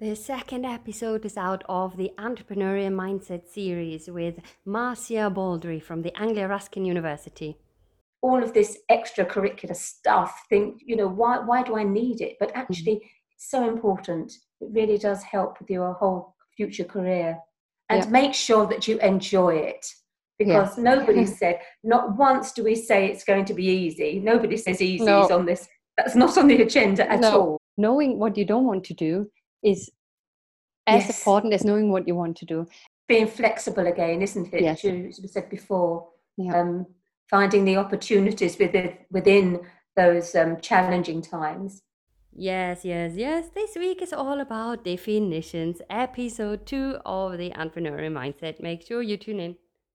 The second episode is out of the Entrepreneurial Mindset series with Marcia Baldry from the Anglia Ruskin University. All of this extracurricular stuff, think, you know, why, why do I need it? But actually, mm. it's so important. It really does help with your whole future career. And yeah. make sure that you enjoy it because yeah. nobody said, not once do we say it's going to be easy. Nobody says easy no. is on this. That's not on the agenda at no. all. Knowing what you don't want to do is as yes. important as knowing what you want to do. Being flexible again, isn't it? Yes. As we said before, yeah. um, finding the opportunities within, within those um, challenging times. Yes, yes, yes. This week is all about definitions. Episode two of the Entrepreneurial Mindset. Make sure you tune in.